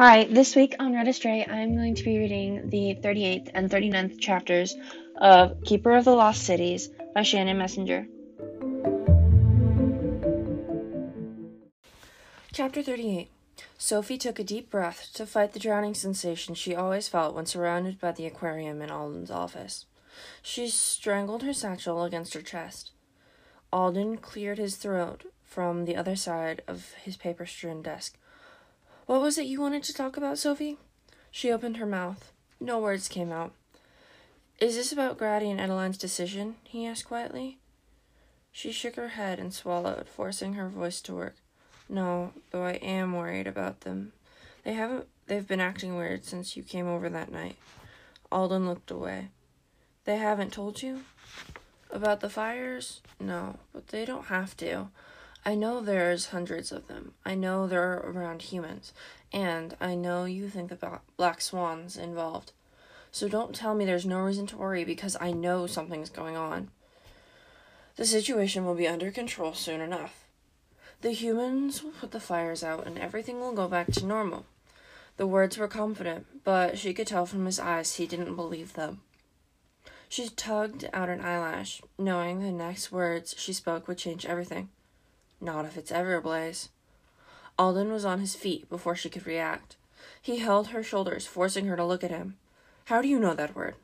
Hi, this week on Red Astray, I'm going to be reading the 38th and 39th chapters of Keeper of the Lost Cities by Shannon Messenger. Chapter 38 Sophie took a deep breath to fight the drowning sensation she always felt when surrounded by the aquarium in Alden's office. She strangled her satchel against her chest. Alden cleared his throat from the other side of his paper strewn desk. What was it you wanted to talk about, Sophie? She opened her mouth. No words came out. Is this about Grady and Edaline's decision? he asked quietly. She shook her head and swallowed, forcing her voice to work. No, though I am worried about them. They haven't they've been acting weird since you came over that night. Alden looked away. They haven't told you? About the fires? No, but they don't have to. I know there's hundreds of them. I know they're around humans. And I know you think the Black Swan's involved. So don't tell me there's no reason to worry because I know something's going on. The situation will be under control soon enough. The humans will put the fires out and everything will go back to normal. The words were confident, but she could tell from his eyes he didn't believe them. She tugged out an eyelash, knowing the next words she spoke would change everything. Not if it's Everblaze. Alden was on his feet before she could react. He held her shoulders, forcing her to look at him. How do you know that word?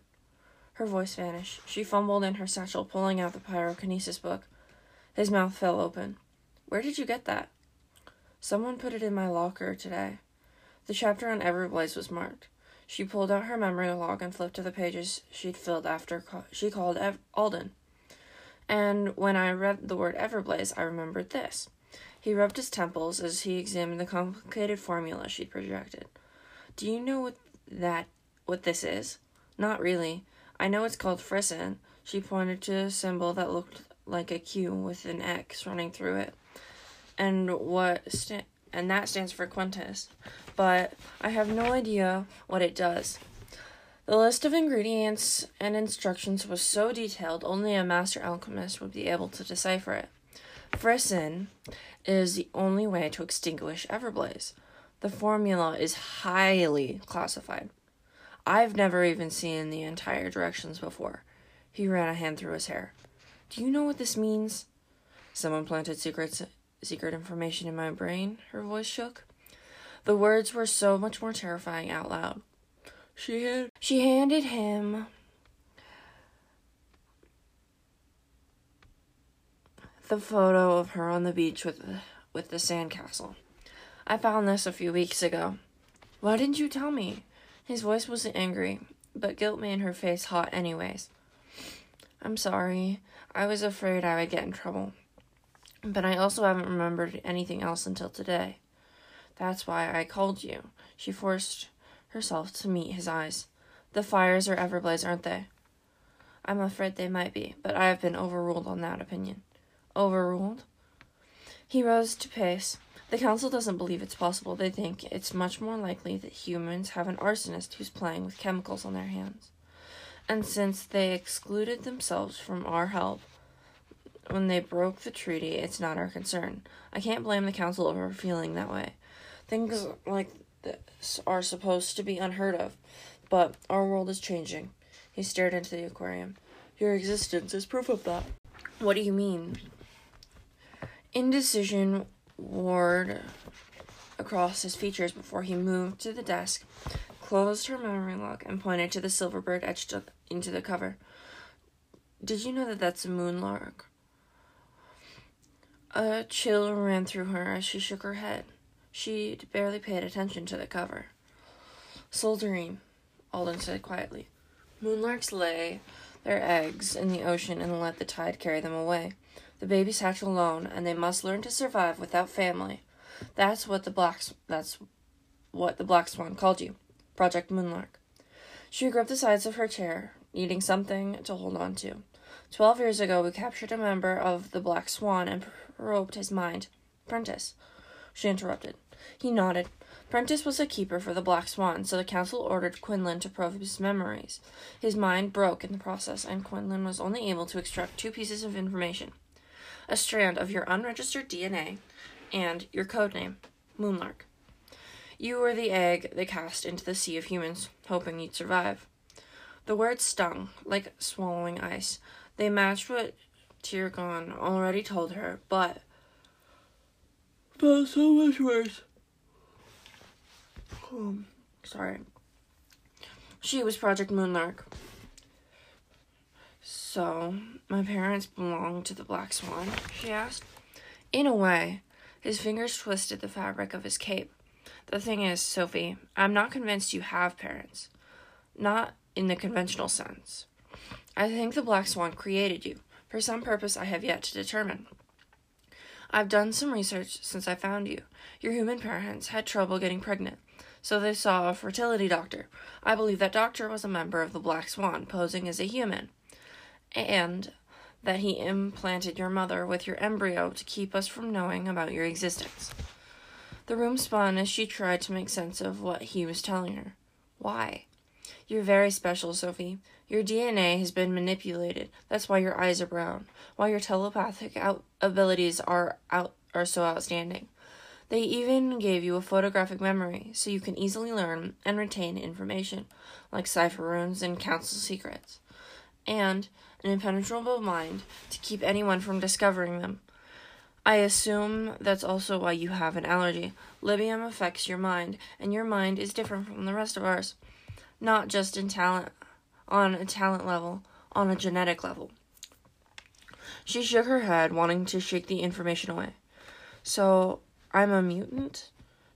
Her voice vanished. She fumbled in her satchel, pulling out the pyrokinesis book. His mouth fell open. Where did you get that? Someone put it in my locker today. The chapter on Everblaze was marked. She pulled out her memory log and flipped to the pages she'd filled after ca- she called Ev- Alden. And when I read the word Everblaze, I remembered this. He rubbed his temples as he examined the complicated formula she'd projected. Do you know what that what this is? Not really. I know it's called frisson. She pointed to a symbol that looked like a Q with an X running through it. And what sta- and that stands for Quintus. But I have no idea what it does. The list of ingredients and instructions was so detailed only a master alchemist would be able to decipher it. Frisson is the only way to extinguish Everblaze. The formula is highly classified. I've never even seen the entire directions before. He ran a hand through his hair. Do you know what this means? Someone planted secrets, secret information in my brain, her voice shook. The words were so much more terrifying out loud. She had she handed him the photo of her on the beach with with the sandcastle. I found this a few weeks ago. Why didn't you tell me? His voice wasn't angry, but guilt made her face hot anyways. I'm sorry. I was afraid I would get in trouble. But I also haven't remembered anything else until today. That's why I called you. She forced herself to meet his eyes. The fires are Everblaze, aren't they? I'm afraid they might be, but I have been overruled on that opinion. Overruled? He rose to pace. The council doesn't believe it's possible. They think it's much more likely that humans have an arsonist who's playing with chemicals on their hands. And since they excluded themselves from our help when they broke the treaty, it's not our concern. I can't blame the council for feeling that way. Things like this are supposed to be unheard of, but our world is changing. He stared into the aquarium. Your existence is proof of that. What do you mean? Indecision ward across his features before he moved to the desk, closed her memory log, and pointed to the silver bird etched into the cover. Did you know that that's a moonlark? A chill ran through her as she shook her head. She'd barely paid attention to the cover. Soldering, Alden said quietly. Moonlarks lay their eggs in the ocean and let the tide carry them away. The babies hatch alone, and they must learn to survive without family. That's what the black that's what the black swan called you, Project Moonlark. She gripped the sides of her chair, needing something to hold on to. Twelve years ago, we captured a member of the Black Swan and probed his mind. Prentice. She interrupted. He nodded. Prentice was a keeper for the Black Swan, so the council ordered Quinlin to probe his memories. His mind broke in the process, and Quinlin was only able to extract two pieces of information a strand of your unregistered DNA and your code name, Moonlark. You were the egg they cast into the sea of humans, hoping you'd survive. The words stung, like swallowing ice. They matched what Tiergan already told her, but felt so much worse. Oh, sorry. She was Project Moonlark. So, my parents belong to the Black Swan? she asked. In a way. His fingers twisted the fabric of his cape. The thing is, Sophie, I'm not convinced you have parents. Not in the conventional sense. I think the Black Swan created you, for some purpose I have yet to determine. I've done some research since I found you. Your human parents had trouble getting pregnant, so they saw a fertility doctor. I believe that doctor was a member of the Black Swan, posing as a human, and that he implanted your mother with your embryo to keep us from knowing about your existence. The room spun as she tried to make sense of what he was telling her. Why? You're very special, Sophie. Your DNA has been manipulated. That's why your eyes are brown. Why your telepathic out- abilities are out are so outstanding. They even gave you a photographic memory so you can easily learn and retain information, like cipher runes and council secrets, and an impenetrable mind to keep anyone from discovering them. I assume that's also why you have an allergy. Limbium affects your mind, and your mind is different from the rest of ours. Not just in talent, on a talent level, on a genetic level. She shook her head, wanting to shake the information away. So, I'm a mutant,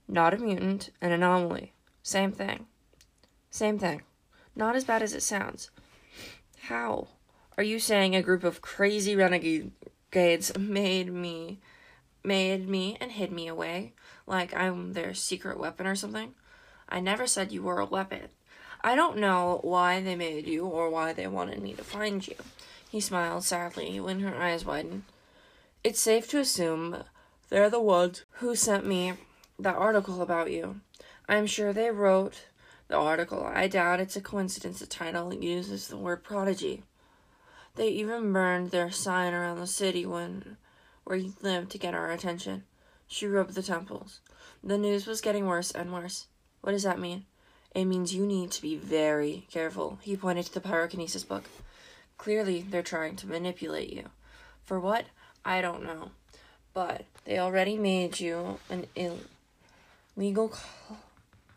not a mutant, an anomaly. Same thing. Same thing. Not as bad as it sounds. How? Are you saying a group of crazy renegades made me made me and hid me away like I'm their secret weapon or something? I never said you were a weapon. I don't know why they made you or why they wanted me to find you. He smiled sadly when her eyes widened. It's safe to assume they're the ones who sent me that article about you. I'm sure they wrote the article. I doubt it's a coincidence the title uses the word prodigy. They even burned their sign around the city when where you lived to get our attention. She rubbed the temples. The news was getting worse and worse. What does that mean? It means you need to be very careful. He pointed to the pyrokinesis book. Clearly, they're trying to manipulate you. For what? I don't know. But they already made you an illegal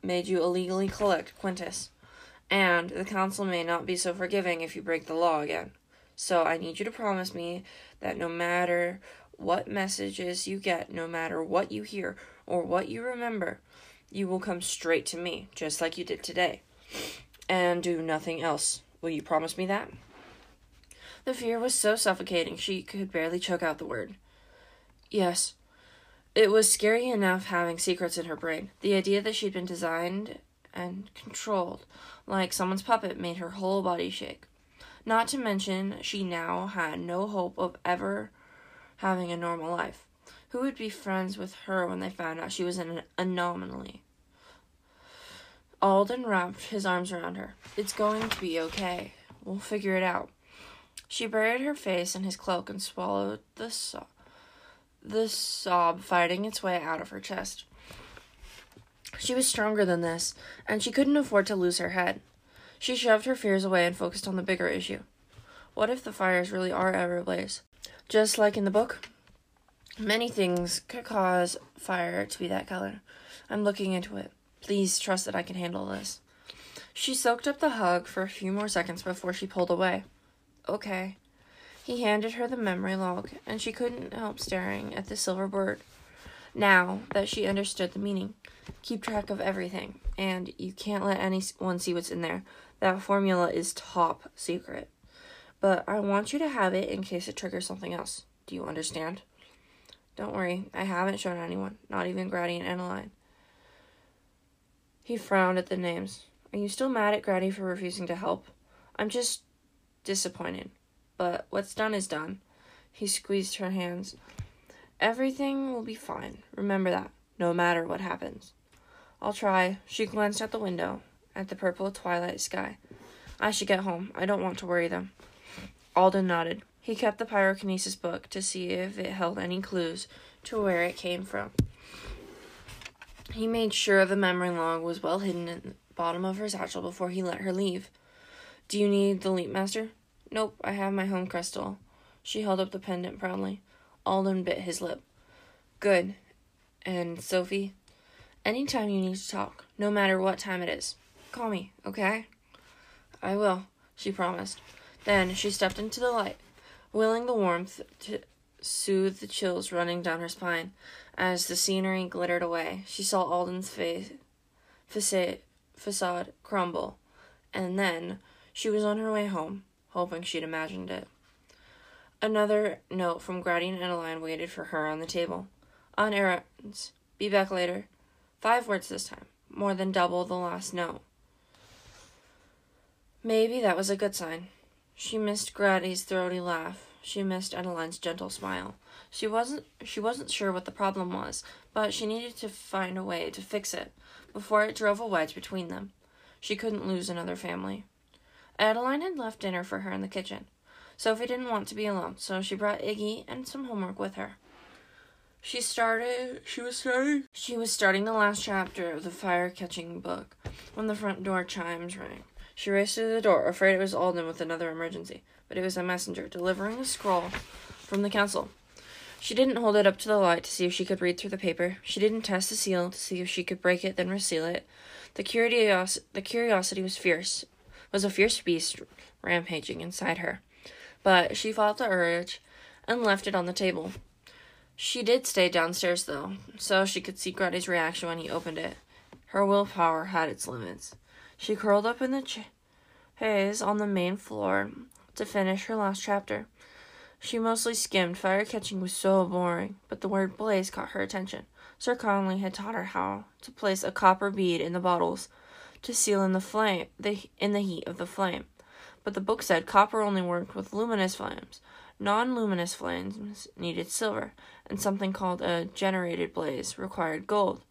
made you illegally collect Quintus. And the council may not be so forgiving if you break the law again. So I need you to promise me that no matter what messages you get, no matter what you hear or what you remember, you will come straight to me, just like you did today, and do nothing else. Will you promise me that? The fear was so suffocating she could barely choke out the word. Yes. It was scary enough having secrets in her brain. The idea that she'd been designed and controlled like someone's puppet made her whole body shake. Not to mention, she now had no hope of ever having a normal life. Who would be friends with her when they found out she was an anomaly? Alden wrapped his arms around her. It's going to be okay. We'll figure it out. She buried her face in his cloak and swallowed the sob, the sob fighting its way out of her chest. She was stronger than this, and she couldn't afford to lose her head. She shoved her fears away and focused on the bigger issue. What if the fires really are Everblaze? Just like in the book? Many things could cause fire to be that color. I'm looking into it. Please trust that I can handle this. She soaked up the hug for a few more seconds before she pulled away. Okay. He handed her the memory log, and she couldn't help staring at the silver bird. Now that she understood the meaning, keep track of everything, and you can't let anyone see what's in there. That formula is top secret. But I want you to have it in case it triggers something else. Do you understand? Don't worry, I haven't shown anyone, not even Grady and Edaline. He frowned at the names. Are you still mad at Grady for refusing to help? I'm just disappointed. But what's done is done. He squeezed her hands. Everything will be fine. Remember that, no matter what happens. I'll try. She glanced out the window at the purple twilight sky. I should get home. I don't want to worry them. Alden nodded. He kept the pyrokinesis book to see if it held any clues to where it came from. He made sure the memory log was well hidden in the bottom of her satchel before he let her leave. Do you need the leap master? Nope, I have my home crystal. She held up the pendant proudly. Alden bit his lip. Good. And Sophie? Anytime you need to talk, no matter what time it is, call me, okay? I will, she promised. Then she stepped into the light, willing the warmth to soothe the chills running down her spine. As the scenery glittered away, she saw Alden's face, facade, facade crumble, and then she was on her way home, hoping she'd imagined it. Another note from Grady and Edaline waited for her on the table. On errands. Be back later. Five words this time, more than double the last note. Maybe that was a good sign. She missed Grady's throaty laugh. She missed Edaline's gentle smile. She wasn't she wasn't sure what the problem was, but she needed to find a way to fix it before it drove a wedge between them. She couldn't lose another family. Edaline had left dinner for her in the kitchen. Sophie didn't want to be alone, so she brought Iggy and some homework with her. She started she was starting she was starting the last chapter of the fire catching book when the front door chimes rang. She raced to the door, afraid it was Alden with another emergency, but it was a messenger delivering a scroll from the council. She didn't hold it up to the light to see if she could read through the paper. She didn't test the seal to see if she could break it, then reseal it. The the curiosity was fierce, was a fierce beast rampaging inside her. But she fought the urge and left it on the table. She did stay downstairs, though, so she could see Grady's reaction when he opened it. Her willpower had its limits. She curled up in the chaise on the main floor to finish her last chapter. She mostly skimmed. Fire catching was so boring, but the word blaze caught her attention. Sir Conley had taught her how to place a copper bead in the bottles to seal in the flame the, in the heat of the flame. But the book said copper only worked with luminous flames. Non luminous flames needed silver, and something called a generated blaze required gold.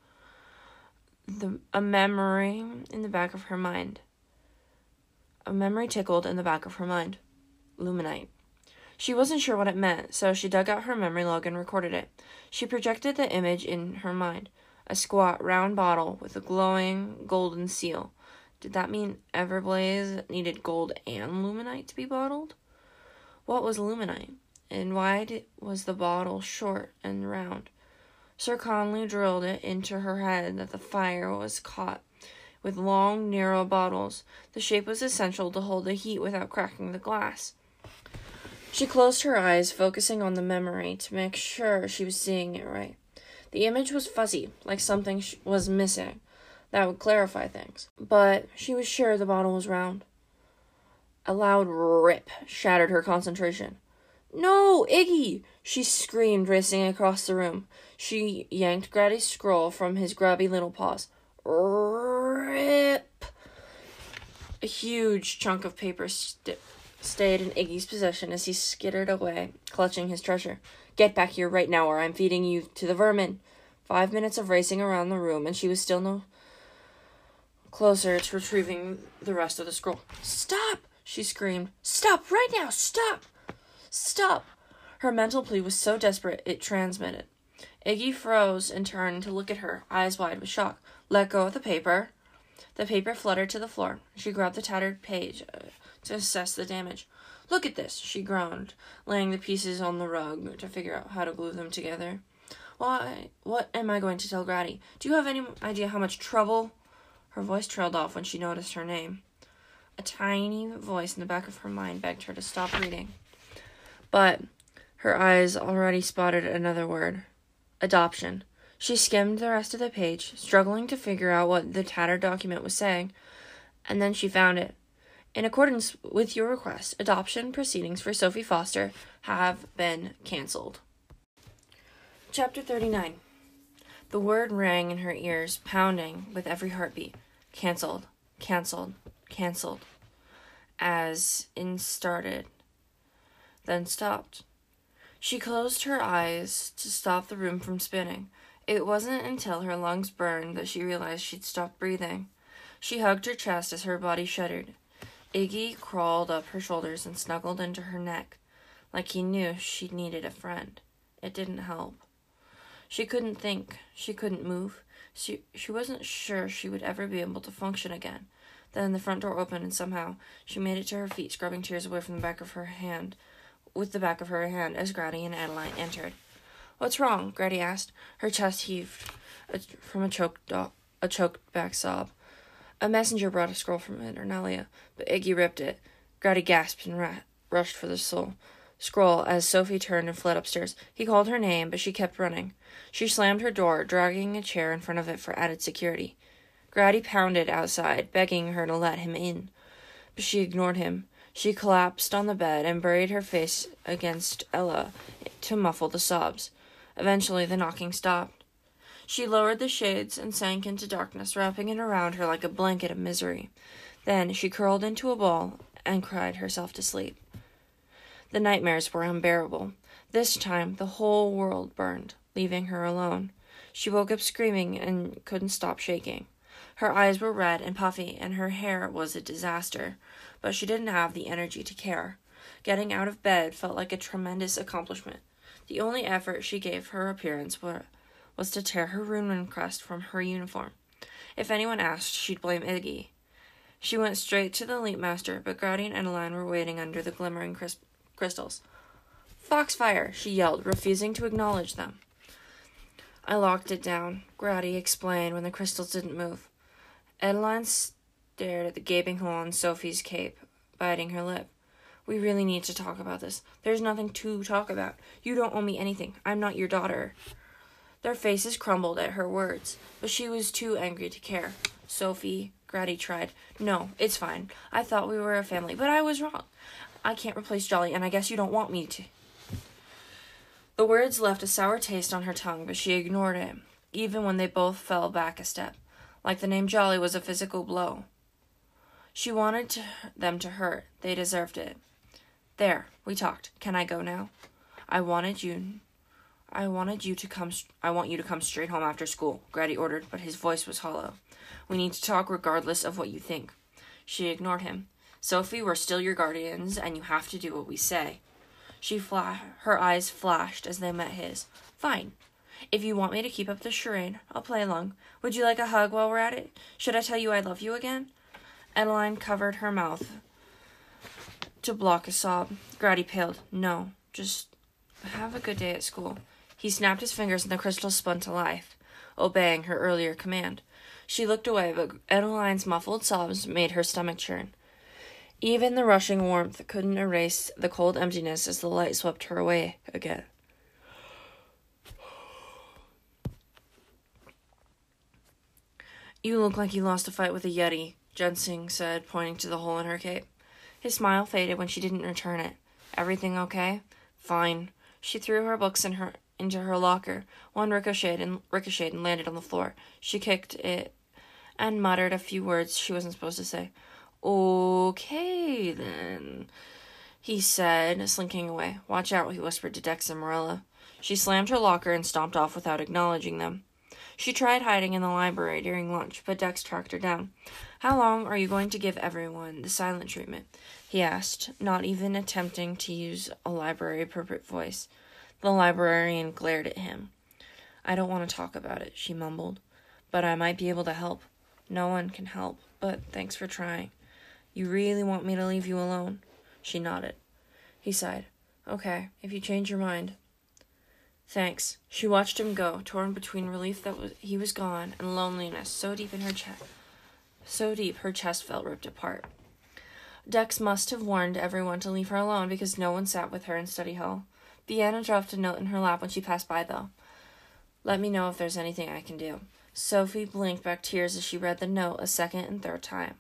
The, a memory in the back of her mind. A memory tickled in the back of her mind. Luminite. She wasn't sure what it meant, so she dug out her memory log and recorded it. She projected the image in her mind a squat, round bottle with a glowing golden seal. Did that mean Everblaze needed gold and luminite to be bottled? What was luminite? And why did, was the bottle short and round? Sir Conley drilled it into her head that the fire was caught with long, narrow bottles. The shape was essential to hold the heat without cracking the glass. She closed her eyes, focusing on the memory to make sure she was seeing it right. The image was fuzzy, like something was missing. That would clarify things. But she was sure the bottle was round. A loud rip shattered her concentration. No, Iggy! She screamed, racing across the room. She yanked Grady's scroll from his grubby little paws. Rip! A huge chunk of paper st- stayed in Iggy's possession as he skittered away, clutching his treasure. Get back here right now, or I'm feeding you to the vermin. Five minutes of racing around the room, and she was still no closer to retrieving the rest of the scroll. Stop! she screamed. Stop right now! Stop! Stop! Her mental plea was so desperate it transmitted. Iggy froze and turned to look at her, eyes wide with shock. Let go of the paper. The paper fluttered to the floor. She grabbed the tattered page uh, to assess the damage. Look at this, she groaned, laying the pieces on the rug to figure out how to glue them together. Why, what am I going to tell Grady? Do you have any idea how much trouble? Her voice trailed off when she noticed her name. A tiny voice in the back of her mind begged her to stop reading. But her eyes already spotted another word adoption. She skimmed the rest of the page, struggling to figure out what the tattered document was saying, and then she found it. In accordance with your request, adoption proceedings for Sophie Foster have been cancelled. Chapter 39 The word rang in her ears, pounding with every heartbeat. Cancelled, cancelled, cancelled. As in started, then stopped. She closed her eyes to stop the room from spinning. It wasn't until her lungs burned that she realized she'd stopped breathing. She hugged her chest as her body shuddered. Iggy crawled up her shoulders and snuggled into her neck, like he knew she needed a friend. It didn't help. She couldn't think. She couldn't move. She, she wasn't sure she would ever be able to function again. Then the front door opened, and somehow she made it to her feet, scrubbing tears away from the back of her hand, with the back of her hand, as Grady and Edaline entered. What's wrong? Grady asked. Her chest heaved uh, from a choked, a choked back sob. A messenger brought a scroll from Eternalia, but Iggy ripped it. Grady gasped and ra- rushed for the soul scroll as Sophie turned and fled upstairs. He called her name, but she kept running. She slammed her door, dragging a chair in front of it for added security. Grady pounded outside, begging her to let him in, but she ignored him. She collapsed on the bed and buried her face against Ella to muffle the sobs. Eventually, the knocking stopped. She lowered the shades and sank into darkness, wrapping it around her like a blanket of misery. Then she curled into a ball and cried herself to sleep. The nightmares were unbearable. This time the whole world burned, leaving her alone. She woke up screaming and couldn't stop shaking. Her eyes were red and puffy, and her hair was a disaster, but she didn't have the energy to care. Getting out of bed felt like a tremendous accomplishment. The only effort she gave her appearance was to tear her rune crest from her uniform. If anyone asked, she'd blame Iggy. She went straight to the leap master, but Grady and Edaline were waiting under the glimmering crisp crystals. Foxfire, she yelled, refusing to acknowledge them. I locked it down, Grady explained when the crystals didn't move. Adeline stared at the gaping hole on Sophie's cape, biting her lip. We really need to talk about this. There's nothing to talk about. You don't owe me anything. I'm not your daughter. Their faces crumbled at her words, but she was too angry to care. Sophie, Grady tried. No, it's fine. I thought we were a family, but I was wrong. I can't replace Jolie, and I guess you don't want me to. The words left a sour taste on her tongue, but she ignored it, even when they both fell back a step, like the name Jolie was a physical blow. She wanted to, them to hurt. They deserved it. There, we talked. Can I go now? I wanted you. I wanted you to come. I want you to come straight home after school. Grady ordered, but his voice was hollow. We need to talk regardless of what you think. She ignored him. Sophie, we're still your guardians, and you have to do what we say. She fla- her eyes flashed as they met his. Fine. If you want me to keep up the charade, I'll play along. Would you like a hug while we're at it? Should I tell you I love you again? Edaline covered her mouth to block a sob. Grady paled. No, just have a good day at school. He snapped his fingers and the crystal spun to life, obeying her earlier command. She looked away, but Edaline's muffled sobs made her stomach churn. Even the rushing warmth couldn't erase the cold emptiness as the light swept her away again. You look like you lost a fight with a Yeti, Jensing said, pointing to the hole in her cape. His smile faded when she didn't return it. Everything okay? Fine. She threw her books in her into her locker. One ricocheted and ricocheted and landed on the floor. She kicked it and muttered a few words she wasn't supposed to say. Okay, then, he said, slinking away. Watch out, he whispered to Dex and Marella. She slammed her locker and stomped off without acknowledging them. She tried hiding in the library during lunch, but Dex tracked her down. How long are you going to give everyone the silent treatment? he asked, not even attempting to use a library appropriate voice. The librarian glared at him. I don't want to talk about it, she mumbled, but I might be able to help. No one can help, but thanks for trying. You really want me to leave you alone? She nodded. He sighed. Okay, if you change your mind. Thanks. She watched him go, torn between relief that was, he was gone and loneliness so deep in her chest. So deep her chest felt ripped apart. Dex must have warned everyone to leave her alone because no one sat with her in study hall. Biana dropped a note in her lap when she passed by, though. Let me know if there's anything I can do. Sophie blinked back tears as she read the note a second and third time.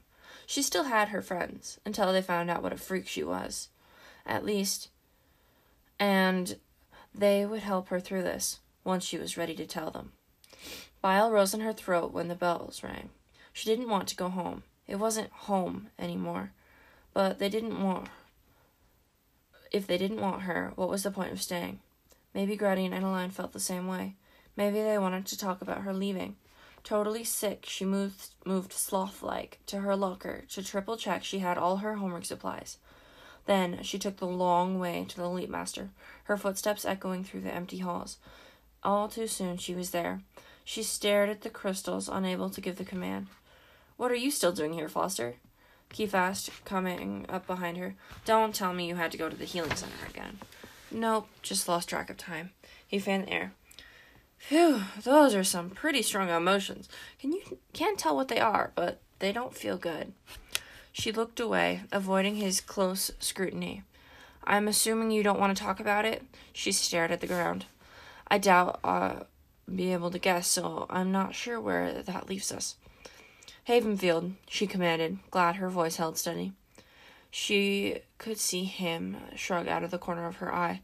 She still had her friends until they found out what a freak she was. At least. And they would help her through this once she was ready to tell them. Bile rose in her throat when the bells rang. She didn't want to go home. It wasn't home anymore. But they didn't want. If they didn't want her, what was the point of staying? Maybe Grady and Adeline felt the same way. Maybe they wanted to talk about her leaving. Totally sick, she moved moved sloth-like to her locker to triple check she had all her homework supplies. Then she took the long way to the leap master, her footsteps echoing through the empty halls. All too soon she was there. She stared at the crystals, unable to give the command. What are you still doing here, Foster? Keefe asked, coming up behind her. Don't tell me you had to go to the healing center again. Nope, just lost track of time. He fanned the air. Phew, those are some pretty strong emotions. Can you can't tell what they are, but they don't feel good. She looked away, avoiding his close scrutiny. I'm assuming you don't want to talk about it? She stared at the ground. I doubt I'll be able to guess, so I'm not sure where that leaves us. Havenfield, she commanded, glad her voice held steady. She could see him shrug out of the corner of her eye.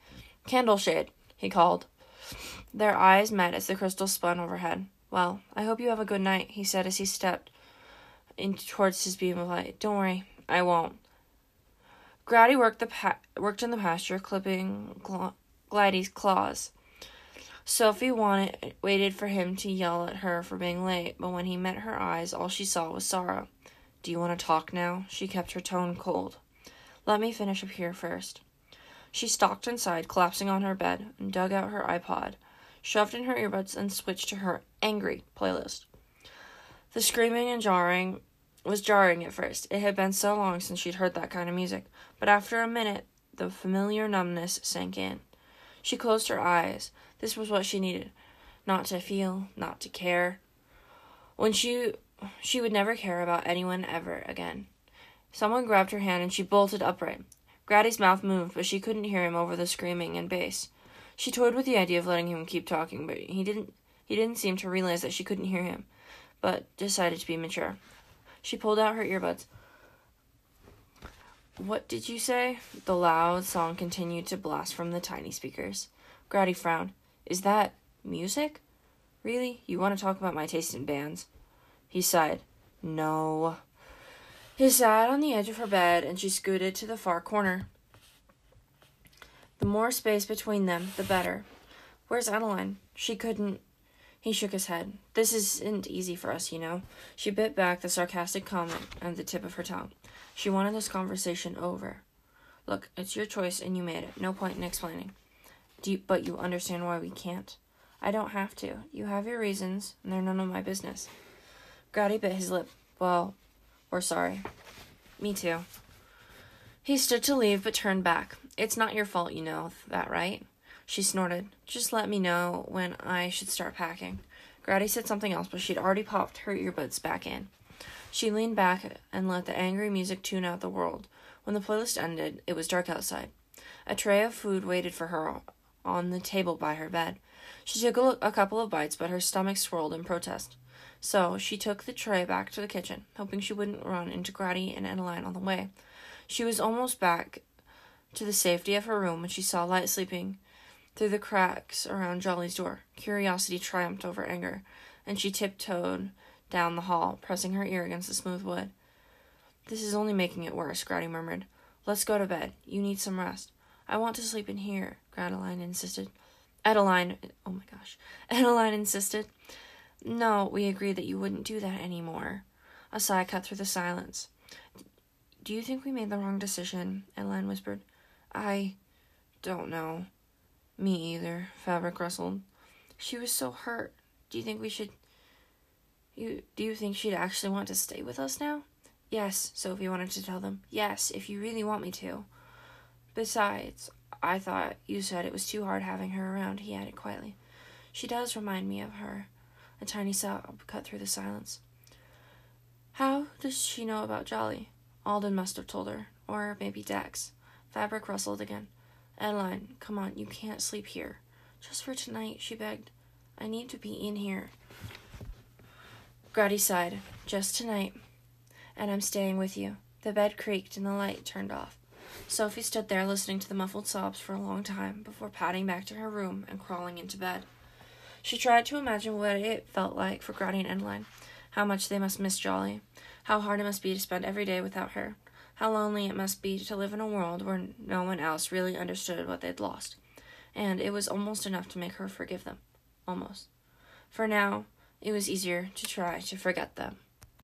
Candleshade, he called. Their eyes met as the crystal spun overhead. Well, I hope you have a good night, he said as he stepped in towards his beam of light. Don't worry, I won't. Grady worked the pa- worked in the pasture, clipping Gl- Gladys' claws. Sophie wanted waited for him to yell at her for being late, but when he met her eyes, all she saw was sorrow. Do you want to talk now? She kept her tone cold. Let me finish up here first. She stalked inside, collapsing on her bed, and dug out her iPod, shoved in her earbuds, and switched to her angry playlist. The screaming and jarring was jarring at first. It had been so long since she'd heard that kind of music, but after a minute, the familiar numbness sank in. She closed her eyes, this was what she needed. Not to feel, not to care. When she she would never care about anyone ever again. Someone grabbed her hand and she bolted upright. Grady's mouth moved, but she couldn't hear him over the screaming and bass. She toyed with the idea of letting him keep talking, but he didn't he didn't seem to realize that she couldn't hear him, but decided to be mature. She pulled out her earbuds. What did you say? The loud song continued to blast from the tiny speakers. Grady frowned. Is that music? Really? You want to talk about my taste in bands? He sighed. No. He sat on the edge of her bed and she scooted to the far corner. The more space between them, the better. Where's Edaline? She couldn't. He shook his head. This isn't easy for us, you know. She bit back the sarcastic comment at the tip of her tongue. She wanted this conversation over. Look, it's your choice and you made it. No point in explaining. Do you, but you understand why we can't? I don't have to. You have your reasons, and they're none of my business. Grady bit his lip. Well, we're sorry. Me too. He stood to leave, but turned back. It's not your fault, you know that, right? She snorted. Just let me know when I should start packing. Grady said something else, but she'd already popped her earbuds back in. She leaned back and let the angry music tune out the world. When the playlist ended, it was dark outside. A tray of food waited for her on the table by her bed. She took a, a couple of bites, but her stomach swirled in protest. So she took the tray back to the kitchen, hoping she wouldn't run into Grady and Edaline on the way. She was almost back to the safety of her room when she saw Light sleeping through the cracks around Jolie's door. Curiosity triumphed over anger, and she tiptoed down the hall, pressing her ear against the smooth wood. This is only making it worse, Grady murmured. Let's go to bed. You need some rest. I want to sleep in here, Edaline insisted. Adeline, oh my gosh. Edaline insisted. No, we agreed that you wouldn't do that anymore. A sigh cut through the silence. Do you think we made the wrong decision? Edaline whispered. I don't know. Me either, Fabric rustled. She was so hurt. Do you think we should. You, do you think she'd actually want to stay with us now? Yes, Sophie wanted to tell them. Yes, if you really want me to. Besides, I thought you said it was too hard having her around, he added quietly. She does remind me of her. A tiny sob cut through the silence. How does she know about Jolie? Alden must have told her. Or maybe Dex. Fabric rustled again. Edaline, come on, you can't sleep here. Just for tonight, she begged. I need to be in here. Grady sighed. Just tonight. And I'm staying with you. The bed creaked and the light turned off. Sophie stood there listening to the muffled sobs for a long time before padding back to her room and crawling into bed. She tried to imagine what it felt like for Grady and Edaline, how much they must miss Jolie, how hard it must be to spend every day without her, how lonely it must be to live in a world where no one else really understood what they'd lost. And it was almost enough to make her forgive them. Almost. For now, it was easier to try to forget them.